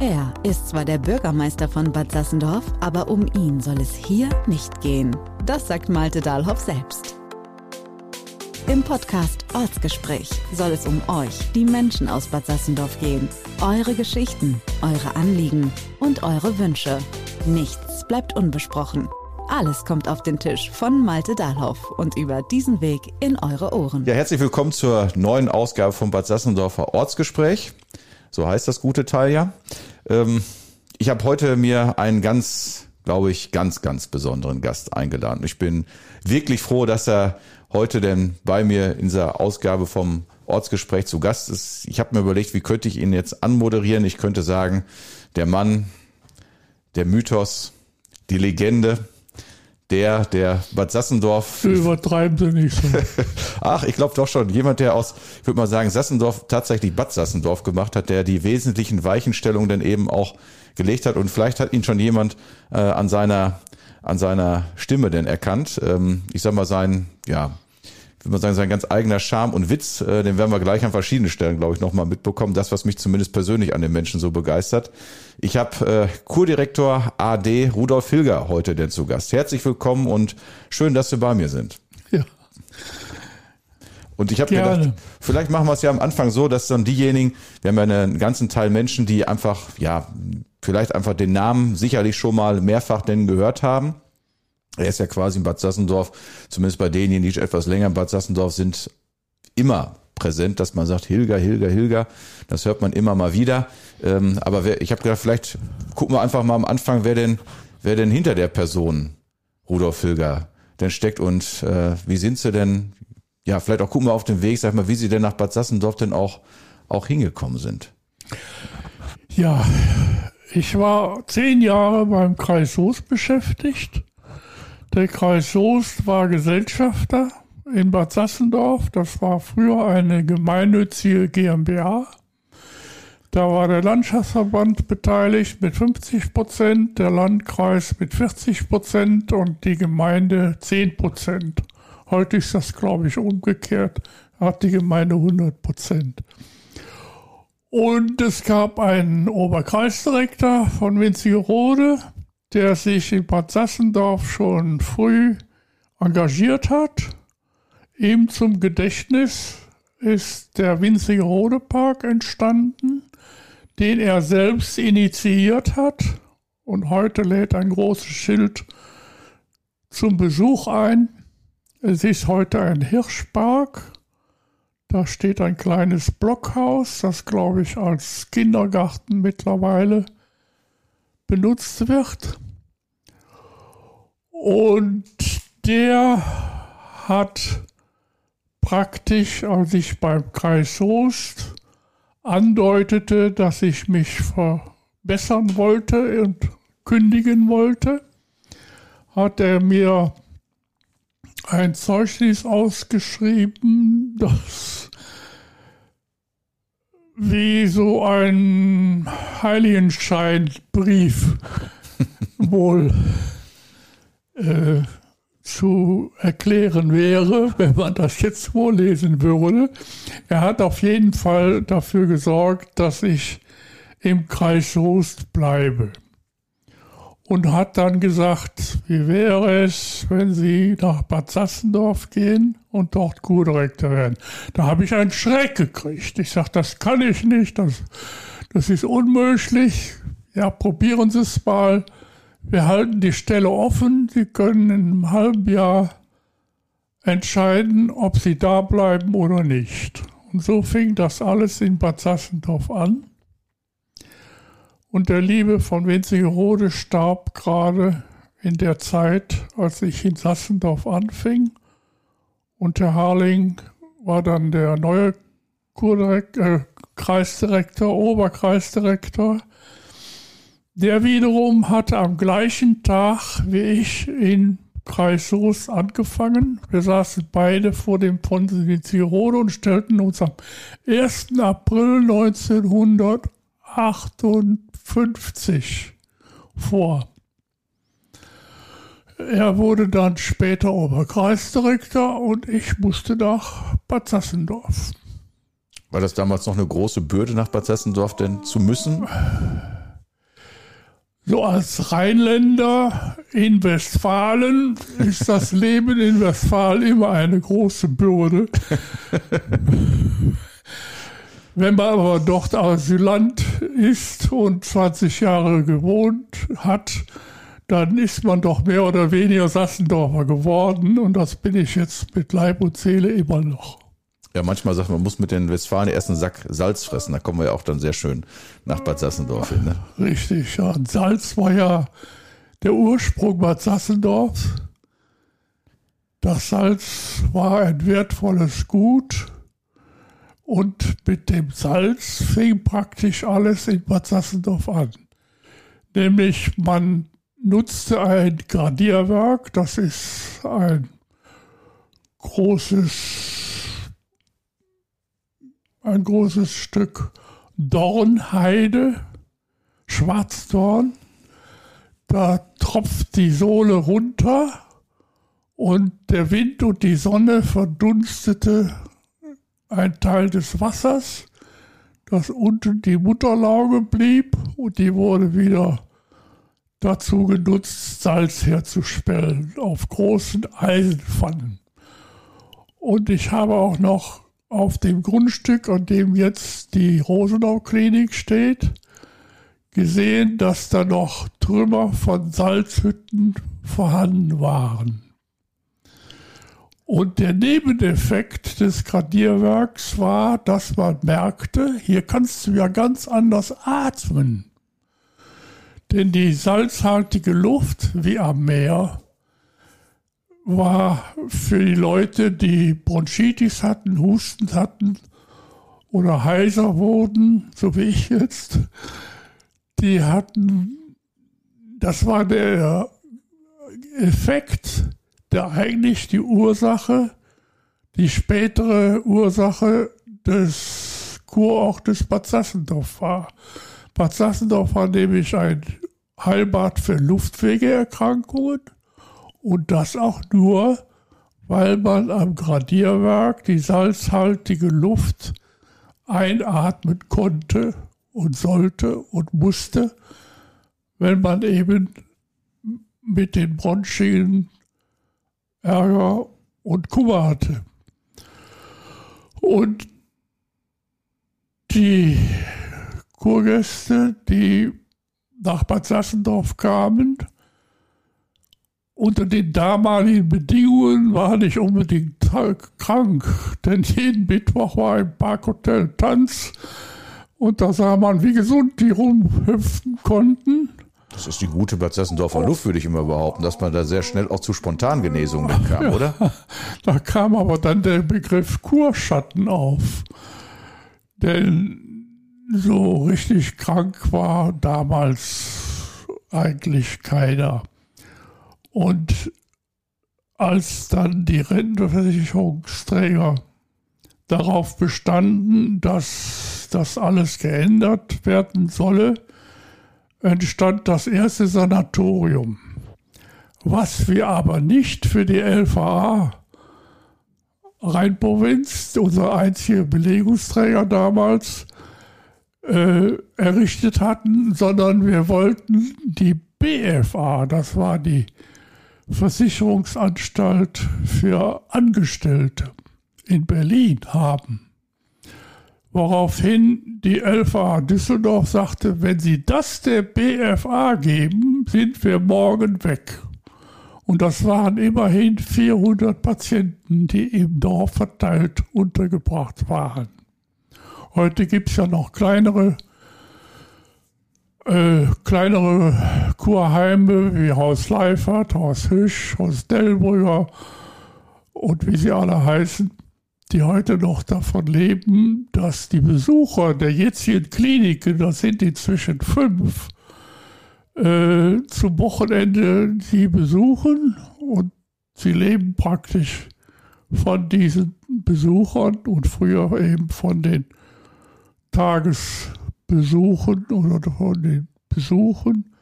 Er ist zwar der Bürgermeister von Bad Sassendorf, aber um ihn soll es hier nicht gehen. Das sagt Malte Dahlhoff selbst. Im Podcast Ortsgespräch soll es um euch, die Menschen aus Bad Sassendorf gehen. Eure Geschichten, eure Anliegen und eure Wünsche. Nichts bleibt unbesprochen. Alles kommt auf den Tisch von Malte Dahlhoff und über diesen Weg in eure Ohren. Ja, herzlich willkommen zur neuen Ausgabe vom Bad Sassendorfer Ortsgespräch. So heißt das gute Teil ja. Ähm, ich habe heute mir einen ganz, glaube ich, ganz, ganz besonderen Gast eingeladen. Ich bin wirklich froh, dass er heute denn bei mir in dieser Ausgabe vom Ortsgespräch zu Gast ist. Ich habe mir überlegt, wie könnte ich ihn jetzt anmoderieren. Ich könnte sagen, der Mann, der Mythos, die Legende, der, der Bad Sassendorf. Übertreiben Sie nicht so. Ach, ich glaube doch schon. Jemand, der aus, ich würde mal sagen, Sassendorf tatsächlich Bad Sassendorf gemacht hat, der die wesentlichen Weichenstellungen dann eben auch gelegt hat. Und vielleicht hat ihn schon jemand äh, an seiner an seiner Stimme denn erkannt. Ähm, ich sag mal, sein, ja, würde man sagen, sein ganz eigener Charme und Witz, äh, den werden wir gleich an verschiedenen Stellen, glaube ich, nochmal mitbekommen. Das, was mich zumindest persönlich an den Menschen so begeistert. Ich habe äh, Kurdirektor AD Rudolf Hilger heute denn zu Gast. Herzlich willkommen und schön, dass Sie bei mir sind. Ja. Und ich habe gedacht, vielleicht machen wir es ja am Anfang so, dass dann diejenigen, wir haben ja einen ganzen Teil Menschen, die einfach, ja, vielleicht einfach den Namen sicherlich schon mal mehrfach denn gehört haben. Er ist ja quasi in Bad Sassendorf, zumindest bei denjenigen, die etwas länger in Bad Sassendorf sind, immer präsent, dass man sagt, Hilger, Hilger, Hilger. Das hört man immer mal wieder. Ähm, aber wer, ich habe gedacht, vielleicht gucken wir einfach mal am Anfang, wer denn, wer denn hinter der Person Rudolf Hilger denn steckt und äh, wie sind sie denn, ja, vielleicht auch gucken wir auf den Weg, sag mal, wie sie denn nach Bad Sassendorf denn auch, auch hingekommen sind. Ja, ich war zehn Jahre beim Kreis Soest beschäftigt. Der Kreis Soest war Gesellschafter in Bad Sassendorf. Das war früher eine gemeinnützige GmbH. Da war der Landschaftsverband beteiligt mit 50 Prozent, der Landkreis mit 40 Prozent und die Gemeinde 10 Prozent. Heute ist das, glaube ich, umgekehrt. Hat die Gemeinde 100 Prozent. Und es gab einen Oberkreisdirektor von Winzigerode, der sich in Bad Sassendorf schon früh engagiert hat. Ihm zum Gedächtnis ist der Winzigerode Park entstanden, den er selbst initiiert hat. Und heute lädt ein großes Schild zum Besuch ein. Es ist heute ein Hirschpark da steht ein kleines Blockhaus, das, glaube ich, als Kindergarten mittlerweile benutzt wird. Und der hat praktisch, als ich beim Kreis Soest andeutete, dass ich mich verbessern wollte und kündigen wollte, hat er mir ein Zeugnis ausgeschrieben, das wie so ein Heiligenscheinbrief wohl äh, zu erklären wäre, wenn man das jetzt vorlesen würde. Er hat auf jeden Fall dafür gesorgt, dass ich im Kreis Soest bleibe und hat dann gesagt, wie wäre es, wenn Sie nach Bad Sassendorf gehen und dort Kurdirektor werden. Da habe ich einen Schreck gekriegt. Ich sage, das kann ich nicht, das, das ist unmöglich. Ja, probieren Sie es mal. Wir halten die Stelle offen. Sie können in einem halben Jahr entscheiden, ob Sie da bleiben oder nicht. Und so fing das alles in Bad Sassendorf an. Und der Liebe von Winzigerode starb gerade in der Zeit, als ich in Sassendorf anfing. Und der Harling war dann der neue Kurdirekt, äh, Kreisdirektor, Oberkreisdirektor. Der wiederum hatte am gleichen Tag wie ich in Kreis angefangen. Wir saßen beide vor dem Ponte Winzigerode und stellten uns am 1. April 1958 50 vor. Er wurde dann später Oberkreisdirektor und ich musste nach Bad Sassendorf. War das damals noch eine große Bürde, nach Bad Sassendorf denn zu müssen? So als Rheinländer in Westfalen ist das Leben in Westfalen immer eine große Bürde. Wenn man aber dort Asylant ist und 20 Jahre gewohnt hat, dann ist man doch mehr oder weniger Sassendorfer geworden und das bin ich jetzt mit Leib und Seele immer noch. Ja, manchmal sagt man, man muss mit den Westfalen erst einen Sack Salz fressen. Da kommen wir ja auch dann sehr schön nach Bad Sassendorf hin. Ne? Richtig, ja. Und Salz war ja der Ursprung Bad Sassendorfs. Das Salz war ein wertvolles Gut. Und mit dem Salz fing praktisch alles in Bad Sassendorf an. Nämlich man nutzte ein Gradierwerk, das ist ein großes ein großes Stück Dornheide, Schwarzdorn. Da tropft die Sohle runter und der Wind und die Sonne verdunstete ein Teil des Wassers, das unten die Mutterlauge blieb und die wurde wieder dazu genutzt, Salz herzustellen auf großen Eisenpfannen. Und ich habe auch noch auf dem Grundstück, an dem jetzt die Rosenau-Klinik steht, gesehen, dass da noch Trümmer von Salzhütten vorhanden waren. Und der Nebeneffekt des Gradierwerks war, dass man merkte, hier kannst du ja ganz anders atmen. Denn die salzhaltige Luft, wie am Meer, war für die Leute, die Bronchitis hatten, Husten hatten oder heiser wurden, so wie ich jetzt, die hatten, das war der Effekt, der eigentlich die Ursache, die spätere Ursache des Kurortes Bad Sassendorf war. Bad Sassendorf war nämlich ein Heilbad für Luftwegeerkrankungen und das auch nur, weil man am Gradierwerk die salzhaltige Luft einatmen konnte und sollte und musste, wenn man eben mit den Bronchien Ärger und Kummer hatte. Und die Kurgäste, die nach Bad Sassendorf kamen, unter den damaligen Bedingungen war nicht unbedingt krank, denn jeden Mittwoch war im Parkhotel Tanz und da sah man, wie gesund die rumhüpfen konnten. Das ist die gute Bad Sassendorfer oh. Luft, würde ich immer behaupten, dass man da sehr schnell auch zu Spontangenesungen kam, ja, oder? Da kam aber dann der Begriff Kurschatten auf. Denn so richtig krank war damals eigentlich keiner. Und als dann die Rentenversicherungsträger darauf bestanden, dass das alles geändert werden solle, entstand das erste Sanatorium. Was wir aber nicht für die LVA Rheinprovinz, unser einziger Belegungsträger damals, äh, errichtet hatten, sondern wir wollten die BFA, das war die Versicherungsanstalt für Angestellte in Berlin haben. Woraufhin die LVA Düsseldorf sagte, wenn Sie das der BFA geben, sind wir morgen weg. Und das waren immerhin 400 Patienten, die im Dorf verteilt untergebracht waren. Heute gibt es ja noch kleinere äh, kleinere Kurheime wie Haus Leifert, Haus Hüsch, Haus Delbrügger und wie sie alle heißen, die heute noch davon leben, dass die Besucher der jetzigen Kliniken, das sind inzwischen fünf, äh, zum Wochenende sie besuchen und sie leben praktisch von diesen Besuchern und früher eben von den Tages Besuchen oder von den Besuchen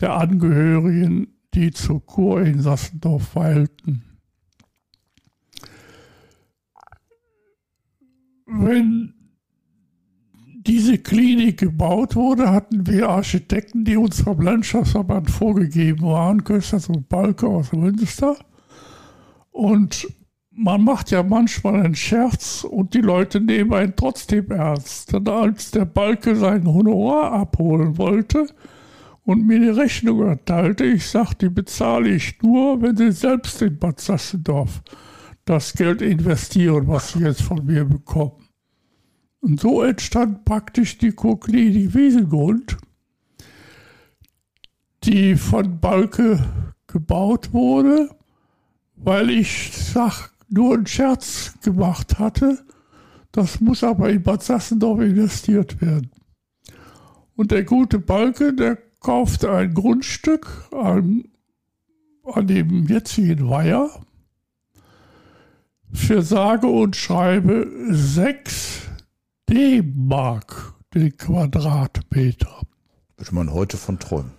der Angehörigen, die zur Kur in Sassendorf weilten. Wenn diese Klinik gebaut wurde, hatten wir Architekten, die uns vom Landschaftsverband vorgegeben waren, Kösters und Balke aus Münster. Und man macht ja manchmal einen Scherz und die Leute nehmen einen trotzdem ernst. Denn als der Balke sein Honorar abholen wollte und mir die Rechnung erteilte, ich sagte, die bezahle ich nur, wenn Sie selbst in Bad Sassendorf das Geld investieren, was Sie jetzt von mir bekommen. Und so entstand praktisch die Koklinik Wiesengrund, die von Balke gebaut wurde, weil ich sag, nur einen Scherz gemacht hatte. Das muss aber in Bad Sassendorf investiert werden. Und der gute Balke, der kaufte ein Grundstück an, an dem jetzigen Weiher für sage und schreibe sechs D-Mark den Quadratmeter. Würde man heute von träumen.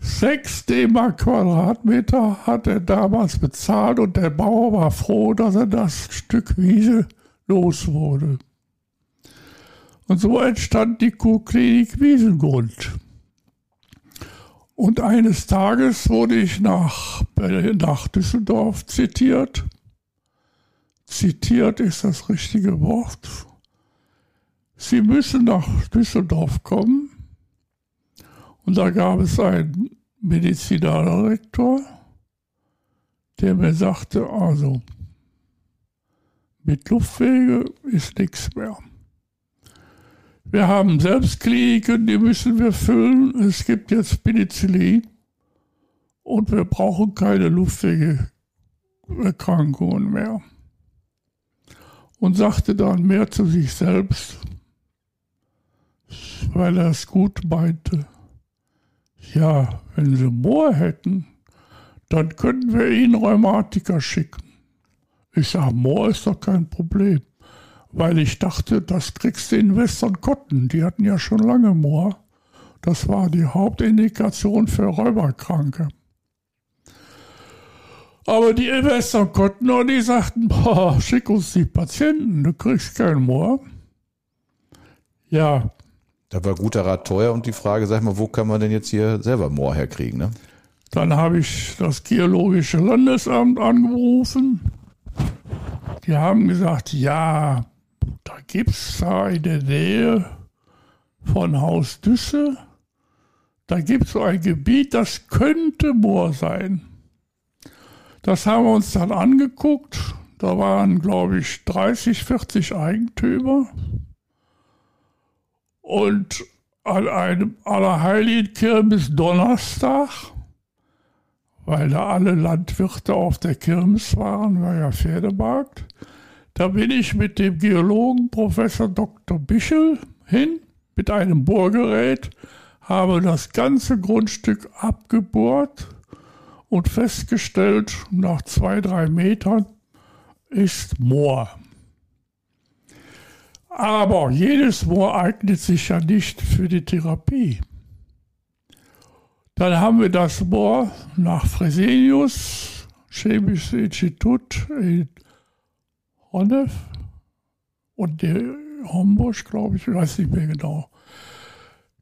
6 D-Mark Quadratmeter hat er damals bezahlt und der Bauer war froh, dass er das Stück Wiese los wurde. Und so entstand die Kurklinik Wiesengrund. Und eines Tages wurde ich nach, nach Düsseldorf zitiert. Zitiert ist das richtige Wort. Sie müssen nach Düsseldorf kommen. Und da gab es einen Medizinalrektor, der mir sagte, also mit Luftwege ist nichts mehr. Wir haben Selbstkliniken, die müssen wir füllen. Es gibt jetzt Penicillin und wir brauchen keine Luftwegeerkrankungen mehr. Und sagte dann mehr zu sich selbst, weil er es gut meinte. Ja, wenn sie Moor hätten, dann könnten wir ihnen Rheumatiker schicken. Ich sage, Moor ist doch kein Problem, weil ich dachte, das kriegst du in Western Cotton. Die hatten ja schon lange Moor. Das war die Hauptindikation für Räuberkranke. Aber die Western Cotton, die sagten, boah, schick uns die Patienten, du kriegst keinen Moor. Ja, da war guter Rat teuer und die Frage, sag mal, wo kann man denn jetzt hier selber Moor herkriegen? Ne? Dann habe ich das Geologische Landesamt angerufen. Die haben gesagt, ja, da gibt es da in der Nähe von Haus Düsse, da gibt es so ein Gebiet, das könnte Moor sein. Das haben wir uns dann angeguckt. Da waren, glaube ich, 30, 40 Eigentümer. Und an einem Allerheiligen Kirmes Donnerstag, weil da alle Landwirte auf der Kirmes waren, war ja Pferdemarkt, da bin ich mit dem Geologen Professor Dr. Bichel hin, mit einem Bohrgerät, habe das ganze Grundstück abgebohrt und festgestellt, nach zwei, drei Metern ist Moor. Aber jedes Moor eignet sich ja nicht für die Therapie. Dann haben wir das Moor nach Fresenius, Chemisches Institut in Honnef und Homburg, glaube ich, ich weiß nicht mehr genau,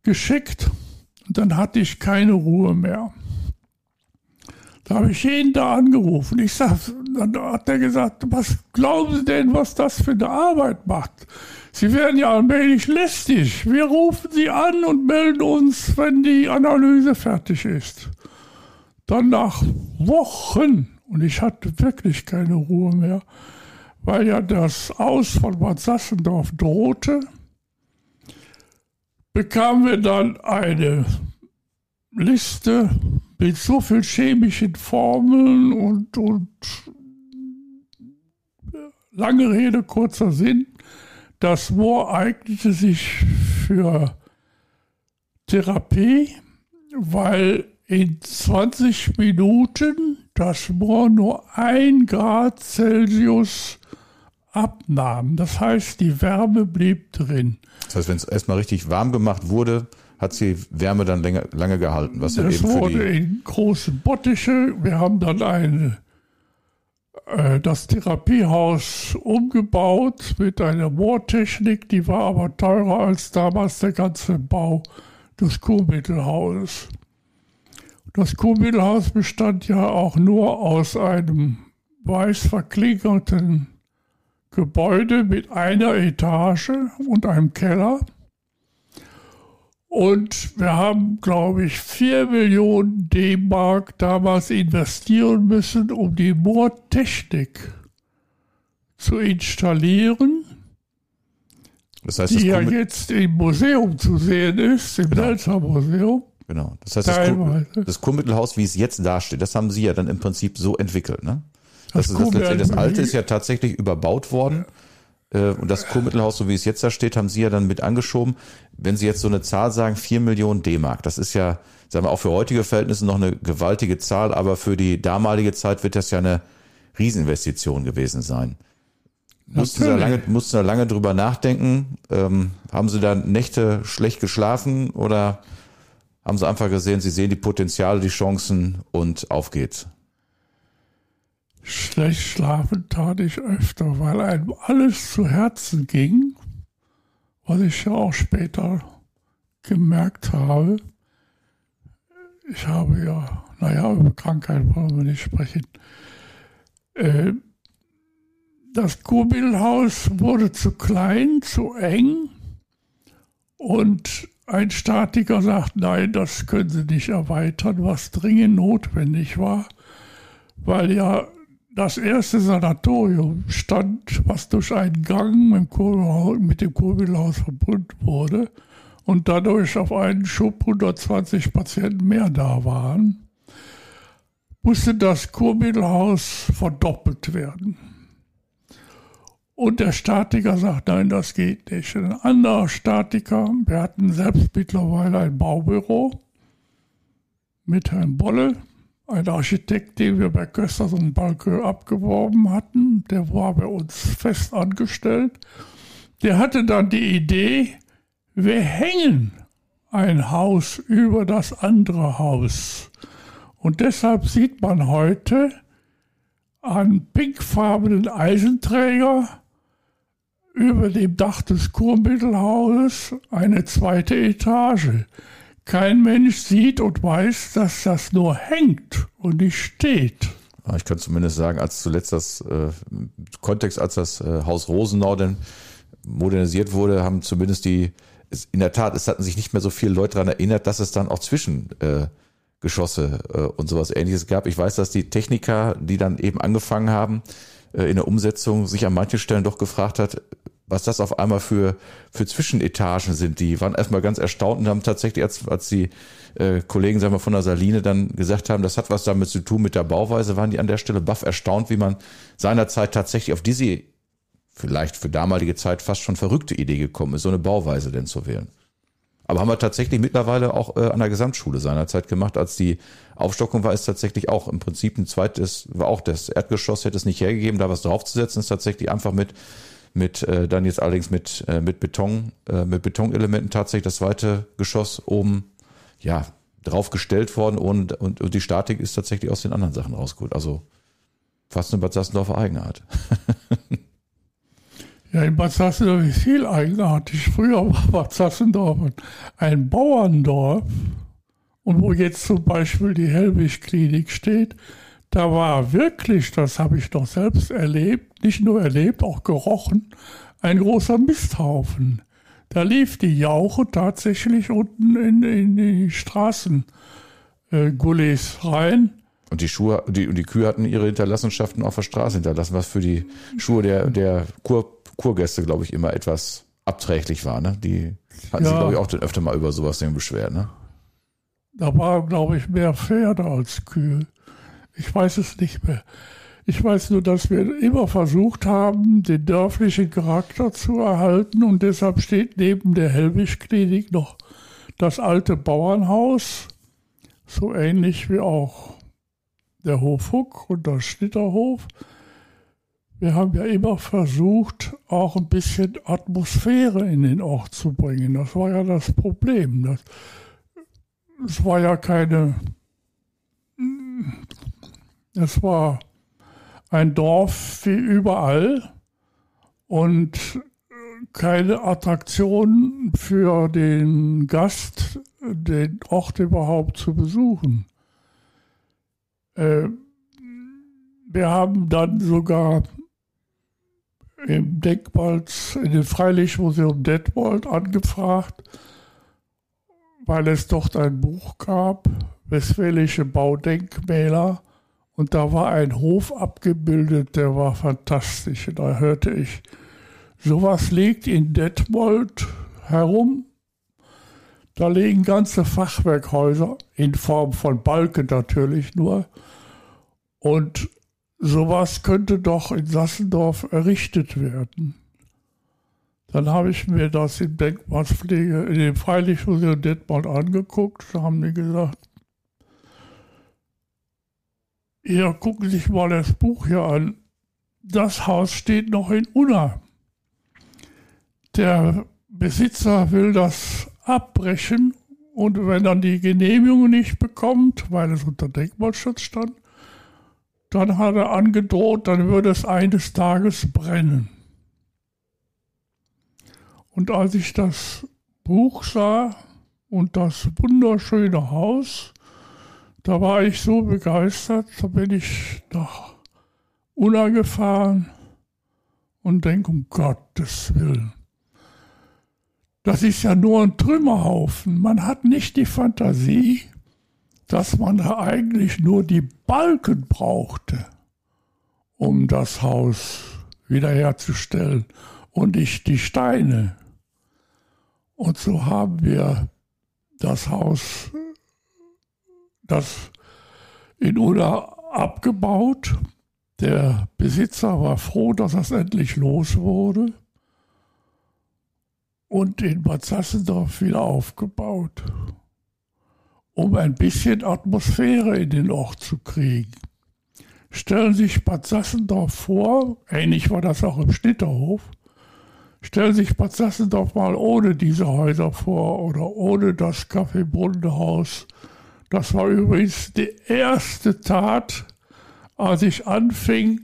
geschickt. Und dann hatte ich keine Ruhe mehr. Da habe ich jeden da angerufen. Ich sag, dann hat er gesagt, was glauben Sie denn, was das für eine Arbeit macht? Sie werden ja allmählich lästig. Wir rufen Sie an und melden uns, wenn die Analyse fertig ist. Dann nach Wochen, und ich hatte wirklich keine Ruhe mehr, weil ja das Aus von Bad Sassendorf drohte, bekamen wir dann eine Liste mit so viel chemischen Formeln und, und lange Rede, kurzer Sinn. Das Moor eignete sich für Therapie, weil in 20 Minuten das Moor nur ein Grad Celsius abnahm. Das heißt, die Wärme blieb drin. Das heißt, wenn es erstmal richtig warm gemacht wurde, hat die Wärme dann länger, lange gehalten. Was das eben wurde in große Bottiche. Wir haben dann eine äh, das Therapiehaus umgebaut mit einer Bohrtechnik, die war aber teurer als damals der ganze Bau des Kurmittelhauses. Das Kurmittelhaus bestand ja auch nur aus einem weiß verklinkerten Gebäude mit einer Etage und einem Keller. Und wir haben, glaube ich, 4 Millionen D-Mark damals investieren müssen, um die Moortechnik zu installieren. Das heißt, die ja jetzt im Museum zu sehen ist, im genau. Museum. Genau. Das heißt, das, das Kurmittelhaus, wie es jetzt dasteht, das haben Sie ja dann im Prinzip so entwickelt, ne? Das, das, das, das alte ist ja tatsächlich überbaut worden. Ja. Äh, und das Kurmittelhaus, so wie es jetzt da steht, haben Sie ja dann mit angeschoben. Wenn Sie jetzt so eine Zahl sagen, vier Millionen D-Mark, das ist ja, sagen wir auch für heutige Verhältnisse noch eine gewaltige Zahl, aber für die damalige Zeit wird das ja eine Rieseninvestition gewesen sein. Mussten Sie, da lange, mussten Sie da lange drüber nachdenken? Ähm, haben Sie da Nächte schlecht geschlafen oder haben Sie einfach gesehen, Sie sehen die Potenziale, die Chancen und auf geht's? Schlecht schlafen tat ich öfter, weil einem alles zu Herzen ging, was ich ja auch später gemerkt habe. Ich habe ja, naja, über Krankheit wollen wir nicht sprechen. Äh, das Kurbelhaus wurde zu klein, zu eng und ein Statiker sagt, nein, das können Sie nicht erweitern, was dringend notwendig war, weil ja das erste Sanatorium stand, was durch einen Gang mit dem Kurbelhaus verbunden wurde und dadurch auf einen Schub 120 Patienten mehr da waren, musste das Kurmittelhaus verdoppelt werden. Und der Statiker sagt, nein, das geht nicht. Ein anderer Statiker, wir hatten selbst mittlerweile ein Baubüro mit Herrn Bolle, ein Architekt, den wir bei Kösters und Balke abgeworben hatten, der war bei uns fest angestellt. Der hatte dann die Idee, wir hängen ein Haus über das andere Haus. Und deshalb sieht man heute einen pinkfarbenen Eisenträger über dem Dach des Kurmittelhauses eine zweite Etage kein Mensch sieht und weiß, dass das nur hängt und nicht steht. Ich kann zumindest sagen, als zuletzt das äh, Kontext, als das äh, Haus Rosenau denn modernisiert wurde, haben zumindest die, es, in der Tat, es hatten sich nicht mehr so viele Leute daran erinnert, dass es dann auch Zwischengeschosse äh, äh, und sowas ähnliches gab. Ich weiß, dass die Techniker, die dann eben angefangen haben, in der Umsetzung sich an manchen Stellen doch gefragt hat, was das auf einmal für, für Zwischenetagen sind. Die waren erstmal ganz erstaunt und haben tatsächlich, als, als die äh, Kollegen sagen wir, von der Saline dann gesagt haben, das hat was damit zu tun mit der Bauweise, waren die an der Stelle baff erstaunt, wie man seinerzeit tatsächlich auf diese vielleicht für damalige Zeit fast schon verrückte Idee gekommen ist, so eine Bauweise denn zu wählen. Aber haben wir tatsächlich mittlerweile auch äh, an der Gesamtschule seinerzeit gemacht, als die Aufstockung war, ist tatsächlich auch im Prinzip ein zweites, war auch das Erdgeschoss hätte es nicht hergegeben, da was draufzusetzen, ist tatsächlich einfach mit mit äh, dann jetzt allerdings mit äh, mit Beton äh, mit Betonelementen tatsächlich das zweite Geschoss oben ja draufgestellt worden und, und und die Statik ist tatsächlich aus den anderen Sachen rausgeholt. Also fast eine Bad Sassendorfer Eigenart. ja, in Bad Sassendorf ist viel eigenartig. Früher war Bad Sassendorf ein Bauerndorf und wo jetzt zum Beispiel die Hellwig-Klinik steht, da war wirklich, das habe ich doch selbst erlebt, nicht nur erlebt, auch gerochen, ein großer Misthaufen. Da lief die Jauche tatsächlich unten in, in die Straßengullis äh, rein. Und die Schuhe, die, die Kühe hatten ihre Hinterlassenschaften auf der Straße hinterlassen, was für die Schuhe der, der Kur, Kurgäste, glaube ich, immer etwas abträglich war. Ne? Die hatten ja. sich, glaube ich, auch öfter mal über sowas beschwert. Ne? Da waren, glaube ich, mehr Pferde als Kühe. Ich weiß es nicht mehr. Ich weiß nur, dass wir immer versucht haben, den dörflichen Charakter zu erhalten und deshalb steht neben der Hellwig-Klinik noch das alte Bauernhaus, so ähnlich wie auch der Hofhuck und der Schnitterhof. Wir haben ja immer versucht, auch ein bisschen Atmosphäre in den Ort zu bringen. Das war ja das Problem. Das, es war ja keine es war ein Dorf wie überall und keine Attraktion für den Gast, den Ort überhaupt zu besuchen. Äh, wir haben dann sogar im Denkmals, in dem Freilichtmuseum Detmold angefragt, weil es dort ein Buch gab, Westfälische Baudenkmäler, und da war ein Hof abgebildet, der war fantastisch. Und da hörte ich, sowas liegt in Detmold herum. Da liegen ganze Fachwerkhäuser in Form von Balken natürlich nur. Und sowas könnte doch in Sassendorf errichtet werden. Dann habe ich mir das in Denkmalspflege, in dem Freilichtmuseum Detmold angeguckt. Da haben die gesagt, ja, gucken Sie sich mal das Buch hier an. Das Haus steht noch in Unna. Der Besitzer will das abbrechen und wenn dann die Genehmigung nicht bekommt, weil es unter Denkmalschutz stand, dann hat er angedroht, dann würde es eines Tages brennen. Und als ich das Buch sah und das wunderschöne Haus, da war ich so begeistert, da bin ich nach Unna gefahren und denke, um Gottes Willen. Das ist ja nur ein Trümmerhaufen. Man hat nicht die Fantasie, dass man da eigentlich nur die Balken brauchte, um das Haus wiederherzustellen und nicht die Steine. Und so haben wir das Haus, das in Ulla abgebaut. Der Besitzer war froh, dass es endlich los wurde und in Bad Sassendorf wieder aufgebaut um ein bisschen Atmosphäre in den Ort zu kriegen. Stellen Sie sich Bad Sassendorf vor, ähnlich war das auch im Schnitterhof, stellen Sie sich Bad Sassendorf mal ohne diese Häuser vor oder ohne das Café. Das war übrigens die erste Tat, als ich anfing,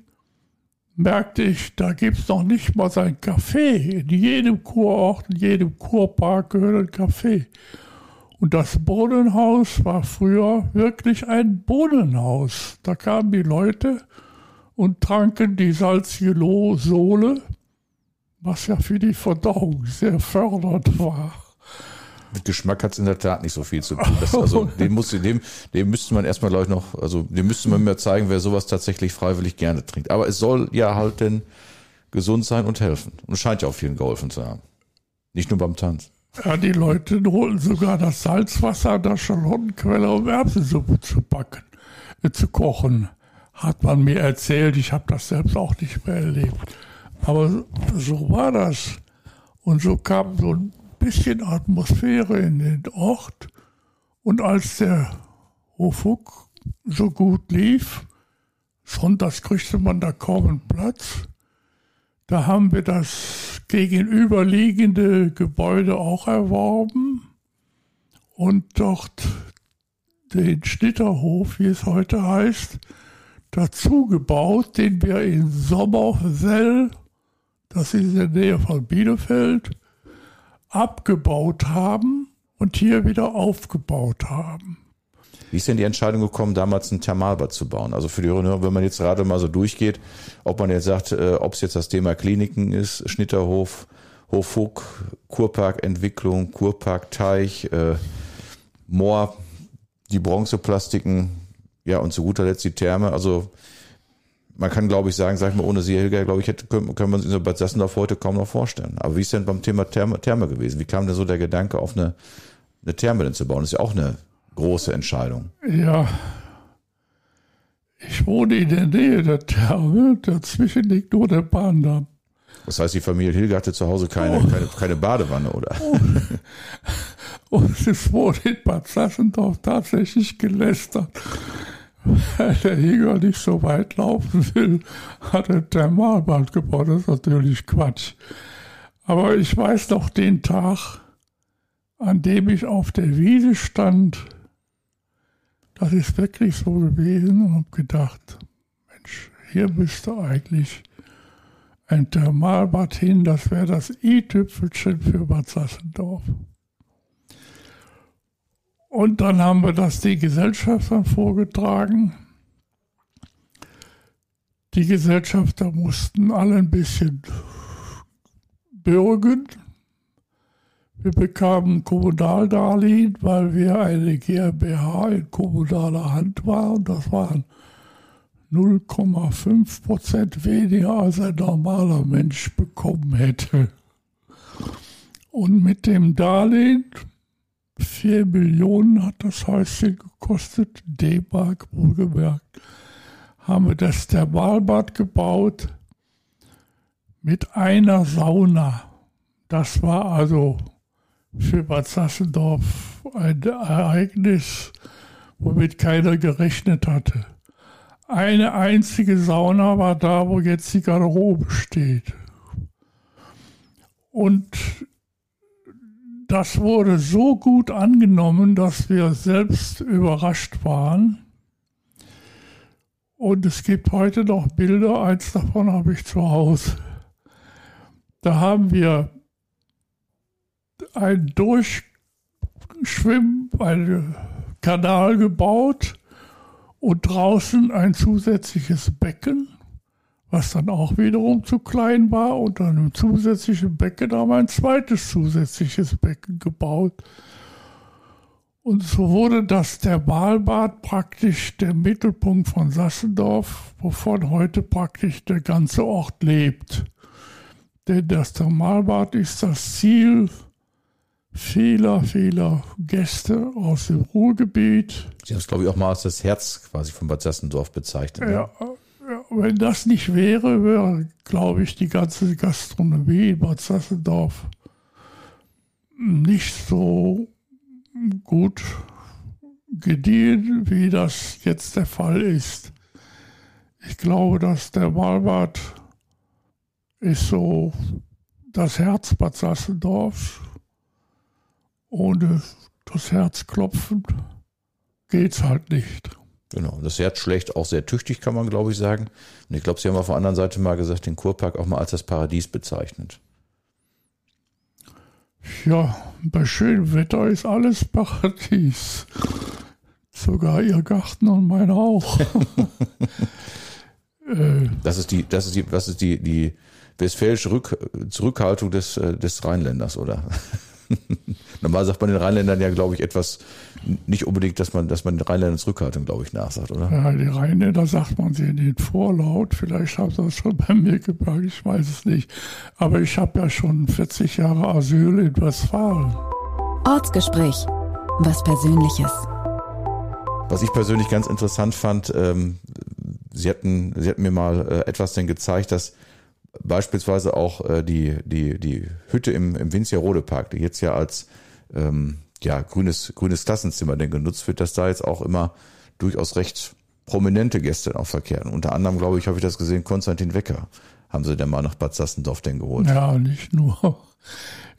merkte ich, da gibt es noch nicht mal sein Café. In jedem Kurort, in jedem Kurpark gehört ein Café. Und das Brunnenhaus war früher wirklich ein Brunnenhaus. Da kamen die Leute und tranken die salzige Sohle, was ja für die Verdauung sehr fördernd war. Mit Geschmack hat es in der Tat nicht so viel zu tun. Das, also dem, muss, dem, dem müsste man erstmal, glaube ich, noch, also dem müsste man mir zeigen, wer sowas tatsächlich freiwillig gerne trinkt. Aber es soll ja halt denn gesund sein und helfen. Und scheint ja auch vielen geholfen zu haben. Nicht nur beim Tanz. Ja, die Leute holen sogar das Salzwasser der Schalottenquelle, um Erbsensuppe zu backen, äh, zu kochen. Hat man mir erzählt, ich habe das selbst auch nicht mehr erlebt. Aber so war das. Und so kam so ein bisschen Atmosphäre in den Ort. Und als der Hofuk so gut lief, sonntags kriegte man da kaum einen Platz, da haben wir das gegenüberliegende Gebäude auch erworben und dort den Schnitterhof, wie es heute heißt, dazu gebaut, den wir in Sommerfell, das ist in der Nähe von Bielefeld, abgebaut haben und hier wieder aufgebaut haben. Wie ist denn die Entscheidung gekommen, damals ein Thermalbad zu bauen? Also für die Hörer, wenn man jetzt gerade mal so durchgeht, ob man jetzt sagt, äh, ob es jetzt das Thema Kliniken ist, Schnitterhof, Hofug, Kurparkentwicklung, Kurparkteich, äh, Moor, die Bronzeplastiken, ja und zu guter Letzt die Therme. Also man kann, glaube ich, sagen, sag ich mal, ohne Sie, Helga, glaube ich, hätte, können, können wir uns in so Bad Sassendorf heute kaum noch vorstellen. Aber wie ist denn beim Thema Therme, Therme gewesen? Wie kam denn so der Gedanke, auf eine, eine Therme denn zu bauen? Das ist ja auch eine große Entscheidung. Ja. Ich wohne in der Nähe der Therme, dazwischen liegt nur der Bahndamm. Das heißt, die Familie Hilge hatte zu Hause keine, oh. keine, keine Badewanne, oder? Oh. Und es wurde in Bad Sassendorf tatsächlich gelästert. Weil der Jäger nicht so weit laufen will, hat er Thermalbad gebaut. Das ist natürlich Quatsch. Aber ich weiß noch den Tag, an dem ich auf der Wiese stand das ist wirklich so gewesen und habe gedacht, Mensch, hier müsste eigentlich ein Thermalbad hin, das wäre das i-Tüpfelchen für Bad Sassendorf. Und dann haben wir das die Gesellschaftern vorgetragen. Die Gesellschafter mussten alle ein bisschen bürgen. Wir bekamen Kommunaldarlehen, weil wir eine GmbH in kommunaler Hand waren. Das waren 0,5 Prozent weniger als ein normaler Mensch bekommen hätte. Und mit dem Darlehen, 4 Millionen hat das Häuschen gekostet, D-Mark wohlgemerkt, haben wir das Thermalbad gebaut mit einer Sauna. Das war also für Bad Sassendorf ein Ereignis, womit keiner gerechnet hatte. Eine einzige Sauna war da, wo jetzt die Garderobe steht. Und das wurde so gut angenommen, dass wir selbst überrascht waren. Und es gibt heute noch Bilder, eins davon habe ich zu Hause. Da haben wir ein Durchschwimm, einen Kanal gebaut und draußen ein zusätzliches Becken, was dann auch wiederum zu klein war. Und dann im zusätzlichen Becken haben wir ein zweites zusätzliches Becken gebaut. Und so wurde das Thermalbad praktisch der Mittelpunkt von Sassendorf, wovon heute praktisch der ganze Ort lebt. Denn das Thermalbad ist das Ziel vieler, vieler Gäste aus dem Ruhrgebiet. Sie haben es, glaube ich, auch mal als das Herz quasi von Bad Sassendorf bezeichnet. Ne? Ja, ja, wenn das nicht wäre, wäre, glaube ich, die ganze Gastronomie in Bad Sassendorf nicht so gut gediehen, wie das jetzt der Fall ist. Ich glaube, dass der Malbad ist so das Herz Bad Sassendorfs ohne das Herz klopfen geht's halt nicht. Genau, das Herz schlägt auch sehr tüchtig, kann man glaube ich sagen. Und ich glaube, Sie haben auf der anderen Seite mal gesagt, den Kurpark auch mal als das Paradies bezeichnet. Ja, bei schönem Wetter ist alles Paradies. Sogar Ihr Garten und meiner auch. Äh. das ist die, das ist die, was ist die, die westfälische Rück, Zurückhaltung des, äh, des Rheinländers, oder? Normal sagt man den Rheinländern ja, glaube ich, etwas, nicht unbedingt, dass man, dass man den Rheinländern Zurückhaltung, glaube ich, nachsagt, oder? Ja, die Rheinländer sagt man sie in den Vorlaut. Vielleicht haben sie das schon bei mir gebracht, ich weiß es nicht. Aber ich habe ja schon 40 Jahre Asyl in Westfalen. Ortsgespräch. Was Persönliches. Was ich persönlich ganz interessant fand, ähm, Sie hatten, Sie hatten mir mal äh, etwas denn gezeigt, dass beispielsweise auch äh, die, die, die Hütte im, im Winzerrode Park, die jetzt ja als ähm, ja, grünes, grünes Klassenzimmer denn genutzt wird, dass da jetzt auch immer durchaus recht prominente Gäste auch verkehren. Unter anderem, glaube ich, habe ich das gesehen, Konstantin Wecker haben sie denn mal nach Bad Sassendorf denn geholt. Ja, nicht nur.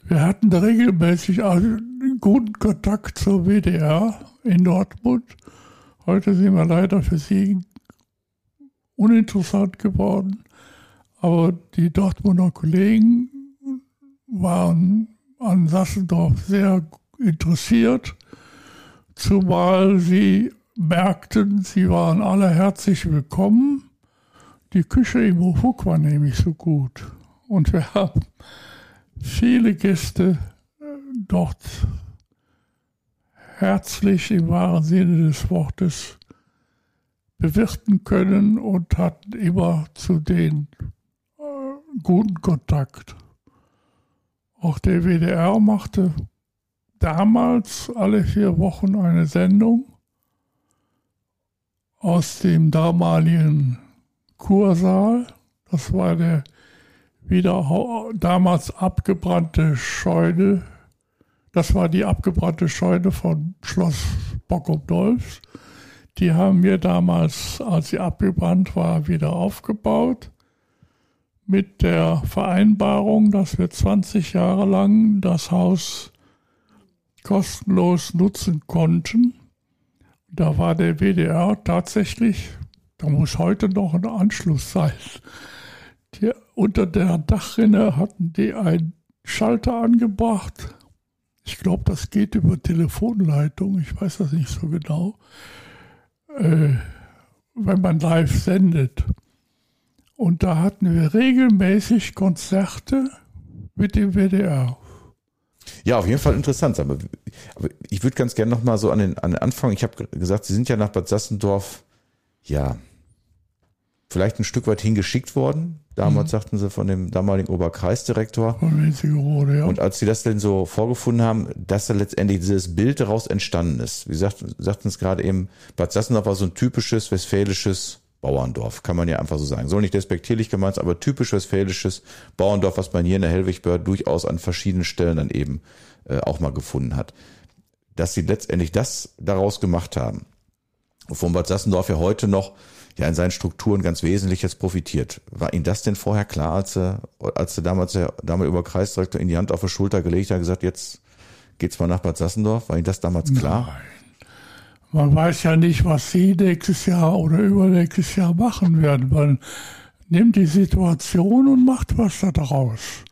Wir hatten da regelmäßig einen guten Kontakt zur WDR in Dortmund. Heute sind wir leider für sie uninteressant geworden. Aber die Dortmunder Kollegen waren an Sassendorf sehr interessiert, zumal sie merkten, sie waren alle herzlich willkommen. Die Küche im Hofuk war nämlich so gut. Und wir haben viele Gäste äh, dort herzlich im wahren Sinne des Wortes bewirten können und hatten immer zu den guten Kontakt. Auch der WDR machte damals alle vier Wochen eine Sendung aus dem damaligen Kursaal. Das war der wieder damals abgebrannte Scheune. Das war die abgebrannte Scheune von Schloss Bock-um-Dolfs. Die haben wir damals, als sie abgebrannt war, wieder aufgebaut mit der Vereinbarung, dass wir 20 Jahre lang das Haus kostenlos nutzen konnten. Da war der WDR tatsächlich Da muss heute noch ein Anschluss sein. Die, unter der Dachrinne hatten die einen Schalter angebracht. Ich glaube, das geht über Telefonleitung. Ich weiß das nicht so genau. Äh, wenn man live sendet. Und da hatten wir regelmäßig Konzerte mit dem WDR. Ja, auf jeden Fall interessant. Aber, aber ich würde ganz gerne nochmal so an den, an den Anfang. Ich habe gesagt, Sie sind ja nach Bad Sassendorf, ja, vielleicht ein Stück weit hingeschickt worden. Damals mhm. sagten sie von dem damaligen Oberkreisdirektor. Von ja. Und als sie das denn so vorgefunden haben, dass da letztendlich dieses Bild daraus entstanden ist. Wie sagt, sagten es gerade eben, Bad Sassendorf war so ein typisches westfälisches Bauerndorf, kann man ja einfach so sagen. Soll nicht despektierlich gemeint, aber typisch westfälisches Bauerndorf, was man hier in der Hellwigbörde durchaus an verschiedenen Stellen dann eben äh, auch mal gefunden hat. Dass sie letztendlich das daraus gemacht haben, wovon Bad Sassendorf ja heute noch ja in seinen Strukturen ganz wesentlich jetzt profitiert. War Ihnen das denn vorher klar, als er, als er damals der damalige Kreisdirektor in die Hand auf die Schulter gelegt hat gesagt, jetzt geht's mal nach Bad Sassendorf? War Ihnen das damals klar? Nein. Man weiß ja nicht, was Sie nächstes Jahr oder übernächstes Jahr machen werden. Man nimmt die Situation und macht was daraus.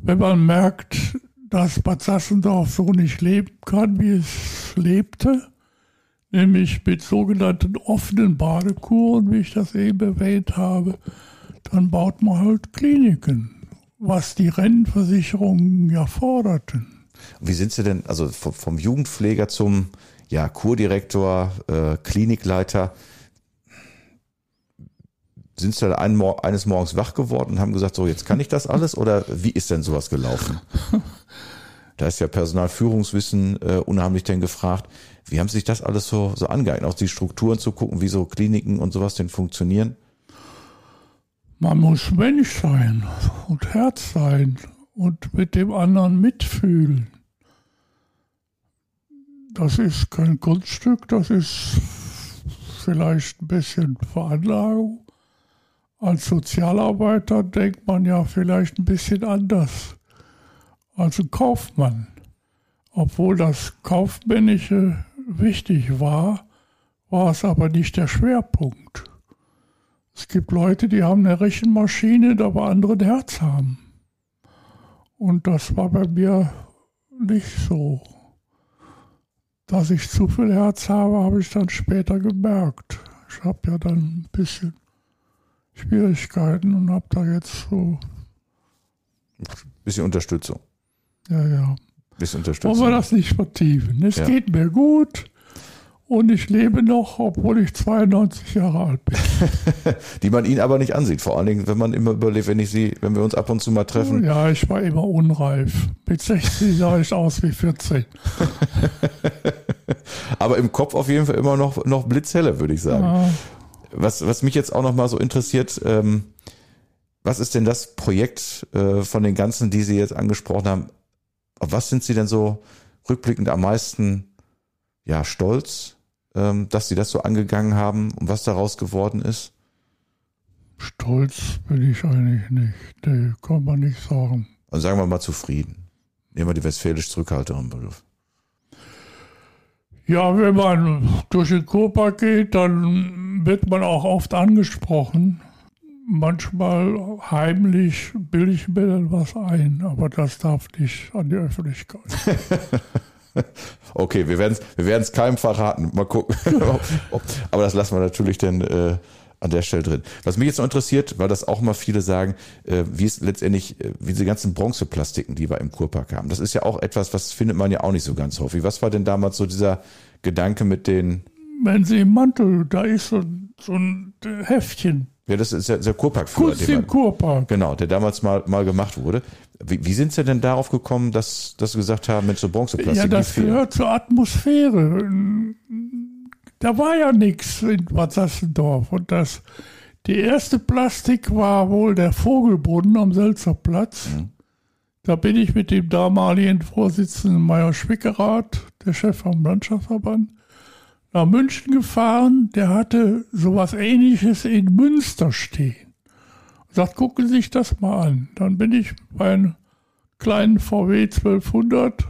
Wenn man merkt, dass Bad Sassendorf so nicht leben kann, wie es lebte, nämlich mit sogenannten offenen Badekuren, wie ich das eben erwähnt habe, dann baut man halt Kliniken, was die Rentenversicherungen ja forderten. Wie sind Sie denn, also vom Jugendpfleger zum ja, Kurdirektor, äh, Klinikleiter, sind Sie da ein, eines Morgens wach geworden und haben gesagt, so jetzt kann ich das alles oder wie ist denn sowas gelaufen? Da ist ja Personalführungswissen äh, unheimlich denn gefragt. Wie haben Sie sich das alles so, so angeeignet, auch die Strukturen zu gucken, wie so Kliniken und sowas denn funktionieren? Man muss Mensch sein und Herz sein und mit dem anderen mitfühlen. Das ist kein Kunststück, das ist vielleicht ein bisschen Veranlagung. Als Sozialarbeiter denkt man ja vielleicht ein bisschen anders als ein Kaufmann. Obwohl das Kaufmännische wichtig war, war es aber nicht der Schwerpunkt. Es gibt Leute, die haben eine Rechenmaschine, aber andere ein Herz haben. Und das war bei mir nicht so. Dass ich zu viel Herz habe, habe ich dann später gemerkt. Ich habe ja dann ein bisschen Schwierigkeiten und habe da jetzt so. Ein bisschen Unterstützung. Ja, ja. Bisschen Unterstützung. Wollen wir das nicht vertiefen? Es ja. geht mir gut und ich lebe noch, obwohl ich 92 Jahre alt bin. Die man ihn aber nicht ansieht, vor allen Dingen, wenn man immer überlebt, wenn ich sie, wenn wir uns ab und zu mal treffen. Ja, ich war immer unreif. Mit 60 sah ich aus wie 14. aber im Kopf auf jeden Fall immer noch, noch blitzhelle, würde ich sagen. Ja. Was, was mich jetzt auch noch mal so interessiert, ähm, was ist denn das Projekt äh, von den ganzen, die Sie jetzt angesprochen haben? Auf was sind Sie denn so rückblickend am meisten ja, stolz, dass sie das so angegangen haben und was daraus geworden ist? Stolz bin ich eigentlich nicht. Nee, kann man nicht sagen. Also sagen wir mal zufrieden. Nehmen wir die westfälisch zurückhalteren Begriff. Ja, wenn man durch den Kurpark geht, dann wird man auch oft angesprochen. Manchmal heimlich bilde ich mir dann was ein, aber das darf nicht an die Öffentlichkeit. okay, wir werden es wir werden's keinem verraten. Mal gucken. Aber das lassen wir natürlich dann äh, an der Stelle drin. Was mich jetzt noch interessiert, weil das auch mal viele sagen, äh, wie es letztendlich, äh, wie diese ganzen Bronzeplastiken, die wir im Kurpark haben. Das ist ja auch etwas, was findet man ja auch nicht so ganz häufig. Was war denn damals so dieser Gedanke mit den... Wenn Sie im Mantel, da ist so, so ein Heftchen ja, das ist der, der Kurpark Kurz den Kurpark. Genau, der damals mal, mal gemacht wurde. Wie, wie sind Sie denn darauf gekommen, dass, dass Sie gesagt haben, mit so Bronzeplastik? Ja, das gehört zur Atmosphäre. Da war ja nichts in Bad Sassendorf. Und das, die erste Plastik war wohl der Vogelbrunnen am Selzerplatz. Mhm. Da bin ich mit dem damaligen Vorsitzenden Meier Schwickerath, der Chef vom Landschaftsverband, nach München gefahren, der hatte sowas ähnliches in Münster stehen. Sagt, gucken Sie sich das mal an. Dann bin ich bei einem kleinen VW 1200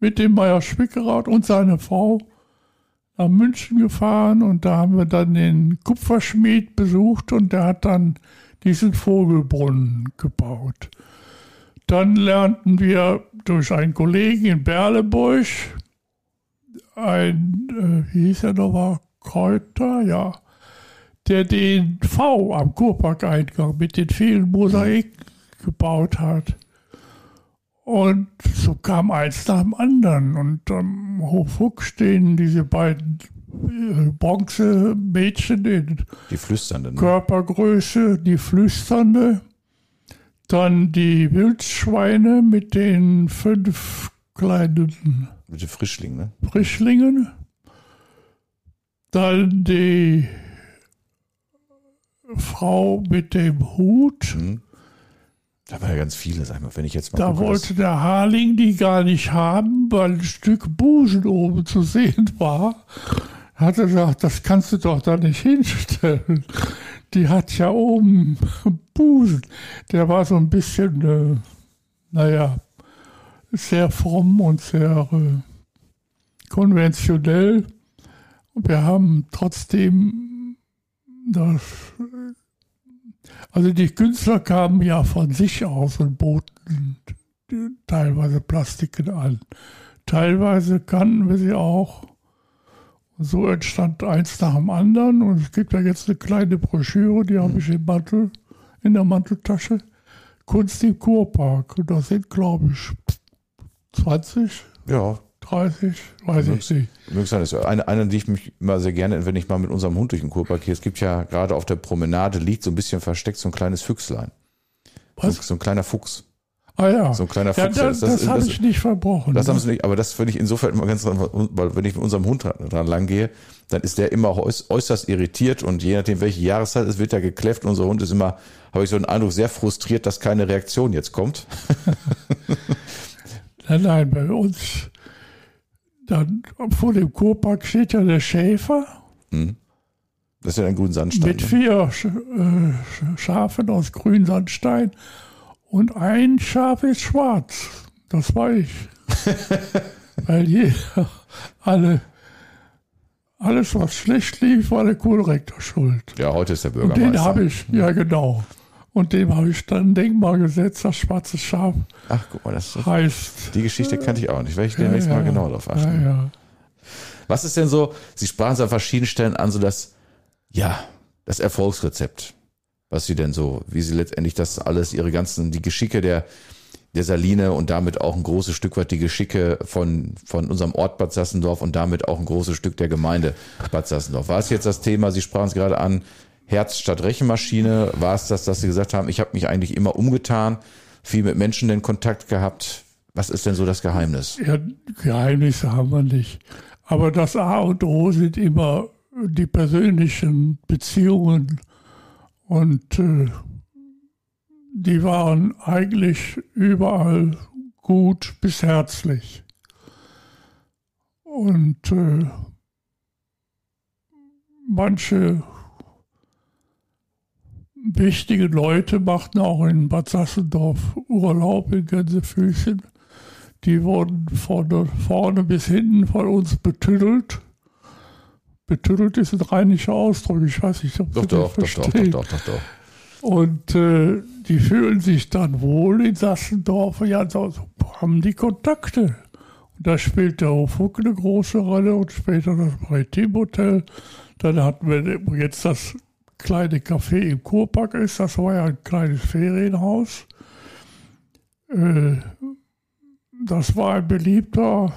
mit dem Meier Schwickerath und seiner Frau nach München gefahren und da haben wir dann den Kupferschmied besucht und der hat dann diesen Vogelbrunnen gebaut. Dann lernten wir durch einen Kollegen in Berleburg, ein, äh, wie hieß er nochmal, Kräuter, ja, der den V am Kurpark-Eingang mit den vielen Mosaiken gebaut hat. Und so kam eins nach dem anderen. Und am Hofhuck stehen diese beiden äh, Bronzemädchen in die flüsternde ne? Körpergröße, die flüsternde. Dann die Wildschweine mit den fünf kleinen mit den Frischlingen. Ne? Frischlingen. Dann die Frau mit dem Hut. Mhm. Da war ja ganz viele, sag mal, wenn ich jetzt mal. Da gucke, wollte der Harling die gar nicht haben, weil ein Stück Busen oben zu sehen war. Hat er gesagt, das kannst du doch da nicht hinstellen. Die hat ja oben Busen. Der war so ein bisschen, äh, naja, sehr fromm und sehr äh, konventionell. Und wir haben trotzdem das also die Künstler kamen ja von sich aus und boten teilweise Plastiken an. Teilweise kannten wir sie auch. Und so entstand eins nach dem anderen. Und es gibt ja jetzt eine kleine Broschüre, die habe ich im Mantel, in der Manteltasche. Kunst im Kurpark. Und da sind, glaube ich, 20. Ja, 30, weiß ich nicht. Das ist eine, eine, die ich mich immer sehr gerne, wenn ich mal mit unserem Hund durch den Kurpark gehe. Es gibt ja gerade auf der Promenade liegt so ein bisschen versteckt so ein kleines Füchslein. Was? So, so ein kleiner Fuchs. Ah ja. So ein kleiner Fuchs. Ja, das, das, das habe ich nicht verbrochen. Das haben sie nicht, aber das finde ich insofern immer ganz, weil wenn ich mit unserem Hund dran lang gehe, dann ist der immer äußerst irritiert und je nachdem, welche Jahreszeit es wird ja gekläfft. Unser Hund ist immer, habe ich so den Eindruck, sehr frustriert, dass keine Reaktion jetzt kommt. nein, nein, bei uns dann vor dem Kurpark steht ja der Schäfer. Hm. Das ist ja ein Grünsandstein. Mit ne? vier äh, Schafen aus Grünsandstein. Und ein Schaf ist schwarz. Das war ich. Weil jeder, alle, alles, was schlecht lief, war der Kurrektor schuld. Ja, heute ist der Bürgermeister. Und den habe ich, ja genau. Und dem habe ich dann ein Denkmal gesetzt, das schwarze Schaf. Ach, guck mal, das heißt. Die Geschichte kannte ich auch nicht. Werde ich demnächst ja, mal genau darauf achten. Ja, ja. Was ist denn so, Sie sprachen es an verschiedenen Stellen an, so das, ja, das Erfolgsrezept. Was Sie denn so, wie Sie letztendlich das alles, Ihre ganzen, die Geschicke der, der Saline und damit auch ein großes Stück weit die Geschicke von, von unserem Ort Bad Sassendorf und damit auch ein großes Stück der Gemeinde Bad Sassendorf. War es jetzt das Thema, Sie sprachen es gerade an, Herz statt Rechenmaschine? War es das, dass Sie gesagt haben, ich habe mich eigentlich immer umgetan, viel mit Menschen in Kontakt gehabt? Was ist denn so das Geheimnis? Ja, Geheimnisse haben wir nicht. Aber das A und O sind immer die persönlichen Beziehungen und äh, die waren eigentlich überall gut bis herzlich. Und äh, manche wichtige Leute machten auch in Bad Sassendorf Urlaub in Gänsefüßchen. Die wurden von vorne bis hinten von uns betüdelt. Betüdelt ist ein rheinischer Ausdruck, ich weiß nicht, ob doch, Sie doch, das doch, doch, doch, doch, doch, Und äh, die fühlen sich dann wohl in Sassendorf, ja, so, haben die Kontakte. Und da spielt der Hofhuck eine große Rolle und später das Maritim Hotel. Dann hatten wir jetzt das kleine Café im Kurpark ist. Das war ja ein kleines Ferienhaus. Äh, das war ein beliebter,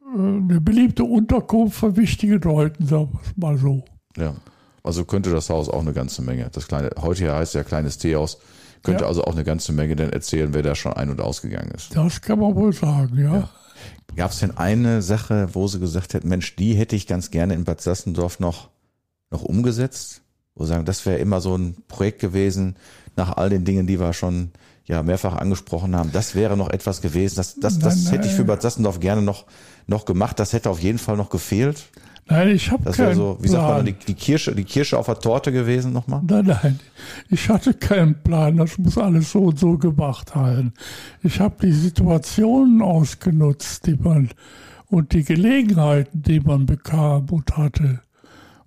äh, eine beliebte Unterkunft für wichtige Leute, sagen wir es mal so. Ja, also könnte das Haus auch eine ganze Menge. Das kleine, heute heißt ja kleines Teehaus, könnte ja. also auch eine ganze Menge denn erzählen, wer da schon ein- und ausgegangen ist. Das kann man wohl sagen, ja. ja. Gab es denn eine Sache, wo sie gesagt hätten, Mensch, die hätte ich ganz gerne in Bad Sassendorf noch noch umgesetzt? Wo sagen, das wäre immer so ein Projekt gewesen, nach all den Dingen, die wir schon ja mehrfach angesprochen haben. Das wäre noch etwas gewesen. Das, das, das nein, hätte ich für Bad Sassendorf gerne noch, noch gemacht. Das hätte auf jeden Fall noch gefehlt. Nein, ich habe Das wäre so, wie Plan. sagt man, die, die, Kirsche, die Kirsche auf der Torte gewesen nochmal? Nein, nein, ich hatte keinen Plan. Das muss alles so und so gemacht werden. Ich habe die Situationen ausgenutzt, die man und die Gelegenheiten, die man bekam und hatte.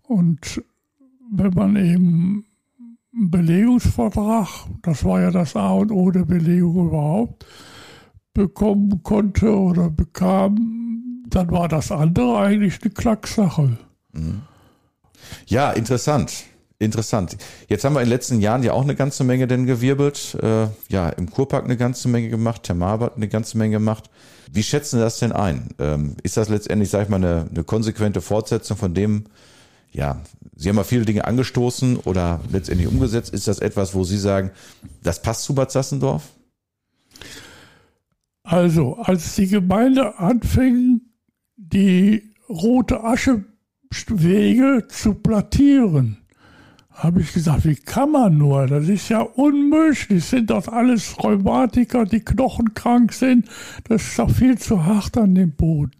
Und wenn man eben einen Belegungsvertrag, das war ja das A und O der Belegung überhaupt, bekommen konnte oder bekam, dann war das andere eigentlich eine Klacksache. Mhm. Ja, interessant. Interessant. Jetzt haben wir in den letzten Jahren ja auch eine ganze Menge denn gewirbelt. Äh, ja, im Kurpark eine ganze Menge gemacht, Thermalbad eine ganze Menge gemacht. Wie schätzen Sie das denn ein? Ähm, ist das letztendlich, sag ich mal, eine, eine konsequente Fortsetzung von dem, ja, Sie haben ja viele Dinge angestoßen oder letztendlich umgesetzt. Ist das etwas, wo Sie sagen, das passt zu Bad Sassendorf? Also, als die Gemeinde anfing, die rote Aschewege zu plattieren, habe ich gesagt, wie kann man nur? Das ist ja unmöglich. Sind das alles Rheumatiker, die knochenkrank sind? Das ist doch viel zu hart an dem Boden.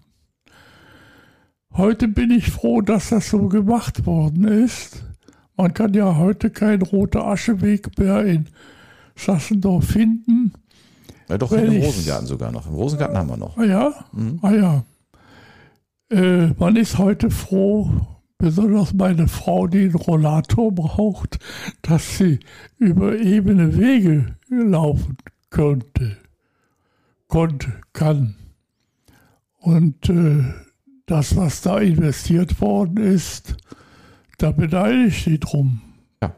Heute bin ich froh, dass das so gemacht worden ist. Man kann ja heute keinen roten Ascheweg mehr in Sassendorf finden. Ja, doch, in Rosengarten sogar noch. Im Rosengarten haben wir noch. Ah ja, mhm. ah ja. Äh, man ist heute froh, besonders meine Frau, die einen Rollator braucht, dass sie über ebene Wege laufen könnte, konnte, kann. Und äh, das, was da investiert worden ist, da beneide ich Sie drum. Ja.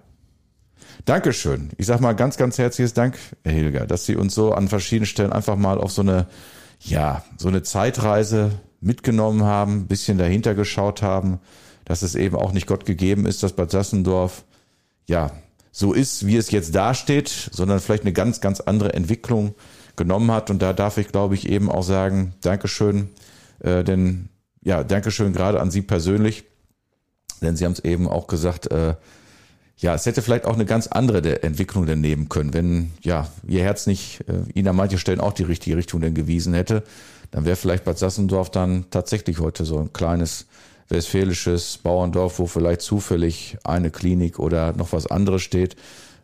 Dankeschön. Ich sage mal ganz, ganz herzliches Dank, Herr Hilger, dass Sie uns so an verschiedenen Stellen einfach mal auf so eine, ja, so eine Zeitreise mitgenommen haben, ein bisschen dahinter geschaut haben, dass es eben auch nicht Gott gegeben ist, dass Bad Sassendorf, ja, so ist, wie es jetzt dasteht, sondern vielleicht eine ganz, ganz andere Entwicklung genommen hat. Und da darf ich, glaube ich, eben auch sagen, Dankeschön, äh, denn ja, Dankeschön gerade an Sie persönlich, denn Sie haben es eben auch gesagt, äh, ja, es hätte vielleicht auch eine ganz andere Entwicklung denn nehmen können, wenn ja Ihr Herz nicht äh, Ihnen an manchen Stellen auch die richtige Richtung denn gewiesen hätte, dann wäre vielleicht Bad Sassendorf dann tatsächlich heute so ein kleines westfälisches Bauerndorf, wo vielleicht zufällig eine Klinik oder noch was anderes steht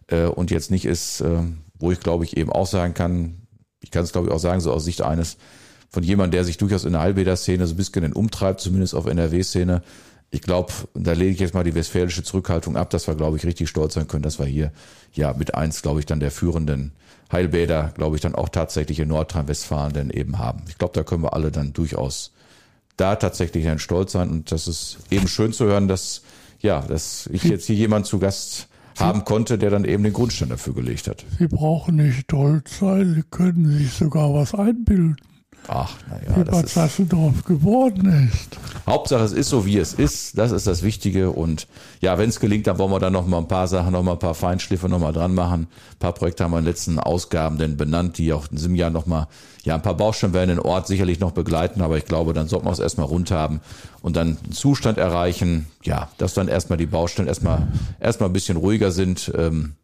äh, und jetzt nicht ist, äh, wo ich glaube ich eben auch sagen kann, ich kann es glaube ich auch sagen, so aus Sicht eines von jemandem, der sich durchaus in der Heilbäder-Szene so ein bisschen umtreibt, zumindest auf NRW-Szene. Ich glaube, da lege ich jetzt mal die westfälische Zurückhaltung ab, dass wir, glaube ich, richtig stolz sein können, dass wir hier ja mit eins, glaube ich, dann der führenden Heilbäder, glaube ich, dann auch tatsächlich in Nordrhein-Westfalen denn eben haben. Ich glaube, da können wir alle dann durchaus da tatsächlich dann stolz sein und das ist eben schön zu hören, dass ja, dass ich jetzt hier jemand zu Gast haben konnte, der dann eben den Grundstein dafür gelegt hat. Sie brauchen nicht stolz sein, Sie können sich sogar was einbilden. Ach, naja. Wie Bad Sassendorf geworden ist. Hauptsache, es ist so, wie es ist. Das ist das Wichtige. Und ja, wenn es gelingt, dann wollen wir dann noch mal ein paar Sachen, noch mal ein paar Feinschliffe noch mal dran machen. Ein paar Projekte haben wir in den letzten Ausgaben denn benannt, die auch in diesem Jahr noch mal, ja, ein paar Baustellen werden den Ort sicherlich noch begleiten. Aber ich glaube, dann sollten wir es erstmal rund haben und dann einen Zustand erreichen, ja, dass dann erstmal die Baustellen erstmal, erstmal ein bisschen ruhiger sind. Ähm,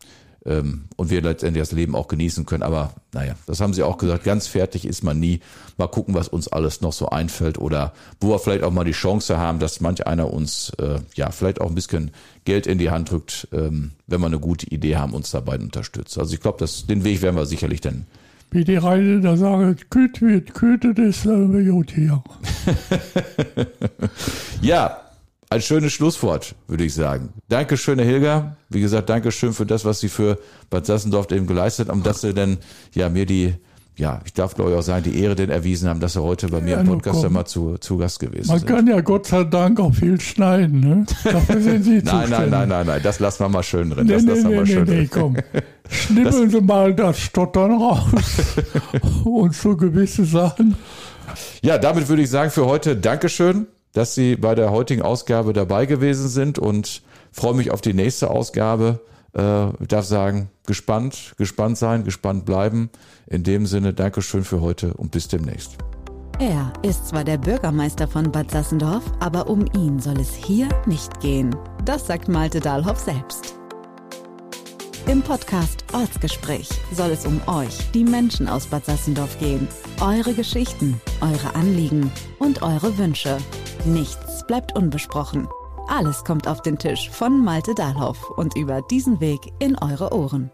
und wir letztendlich das Leben auch genießen können. Aber naja, das haben sie auch gesagt, ganz fertig ist man nie. Mal gucken, was uns alles noch so einfällt oder wo wir vielleicht auch mal die Chance haben, dass manch einer uns äh, ja vielleicht auch ein bisschen Geld in die Hand drückt, ähm, wenn wir eine gute Idee haben, uns dabei unterstützt. Also ich glaube, den Weg werden wir sicherlich dann wie die Reine da sagen, Küt wird Küte, das äh, gut hier. ja, ein schönes Schlusswort, würde ich sagen. Dankeschön, Herr Hilger. Wie gesagt, Dankeschön für das, was Sie für Bad Sassendorf eben geleistet haben, dass Sie denn ja mir die, ja, ich darf glaube ich auch sagen, die Ehre denn erwiesen haben, dass Sie heute bei mir ja, im Podcast einmal zu, zu Gast gewesen Man sind. Man kann ja Gott sei Dank auch viel schneiden, ne? Dafür sind Sie nein, nein, nein, nein, nein, das lassen wir mal schön drin. Nee, das nee, lassen wir nee, mal schön nee, drin. komm. Schnippeln Sie mal das Stottern raus und so gewisse Sachen. Ja, damit würde ich sagen für heute Dankeschön dass Sie bei der heutigen Ausgabe dabei gewesen sind und freue mich auf die nächste Ausgabe. Äh, ich darf sagen, gespannt, gespannt sein, gespannt bleiben. In dem Sinne, Dankeschön für heute und bis demnächst. Er ist zwar der Bürgermeister von Bad Sassendorf, aber um ihn soll es hier nicht gehen. Das sagt Malte Dahlhoff selbst. Im Podcast Ortsgespräch soll es um euch, die Menschen aus Bad Sassendorf gehen. Eure Geschichten, eure Anliegen und eure Wünsche. Nichts bleibt unbesprochen. Alles kommt auf den Tisch von Malte Dahlhoff und über diesen Weg in eure Ohren.